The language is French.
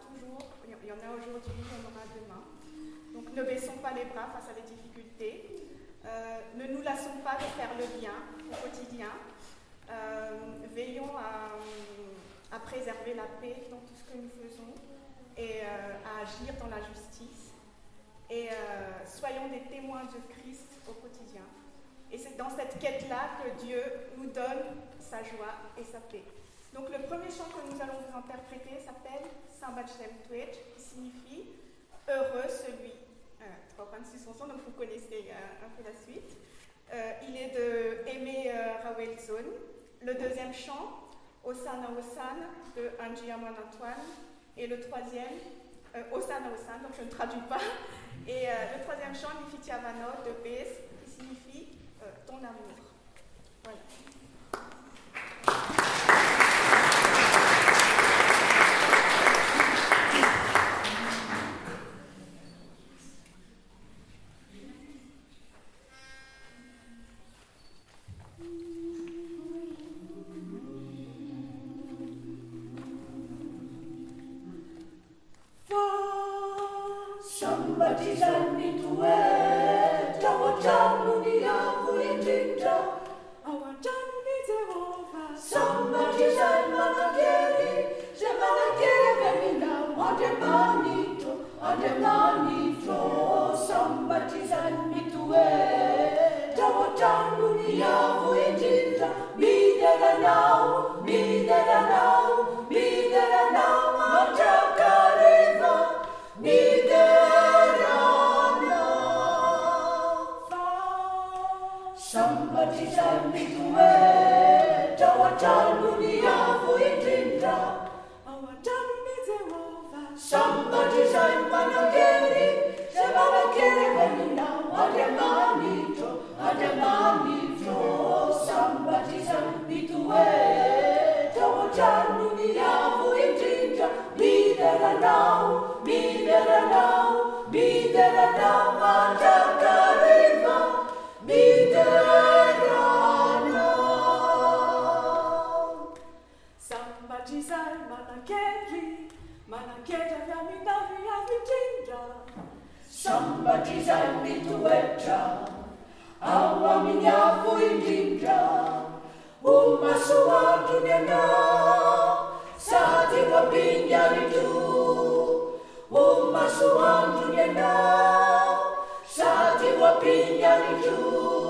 toujours, il y en a aujourd'hui, il y en aura demain. Donc ne baissons pas les bras face à les difficultés. Euh, ne nous lassons pas de faire le bien au quotidien. Euh, veillons à, préserver la paix dans tout ce que nous faisons et euh, à agir dans la justice. Et soyons des témoins de Christ au quotidien. Et c'est dans cette quête-là que Dieu nous donne sa joie et sa paix. Donc le premier chant que nous allons vous interpréter s'appelle Sambal Shem Twitch, qui signifie heureux celui. Euh, 3.6 chansons, donc vous connaissez euh, un peu la suite. Euh, il est de Aimé euh, Rawelson. Le deuxième chant, Osana Osana, de Angie Amon Antoine. Et le troisième, Osana Osana, donc je ne traduis pas. Et le troisième chant, Nifitiavano, de Bes, qui signifie ton amour. Yavuitinja. Be there now, be now, Somebody tell me to wait. Our Talmud yavu itinda. Our Talmud zewova. Somebody tell manogeri. Sebabakere benina. Ademanito. Ademanito. Somebody tell me to wait. Our Talmud yavu itinda. Be there and now. Be there and now. Be there and now. 我们要住。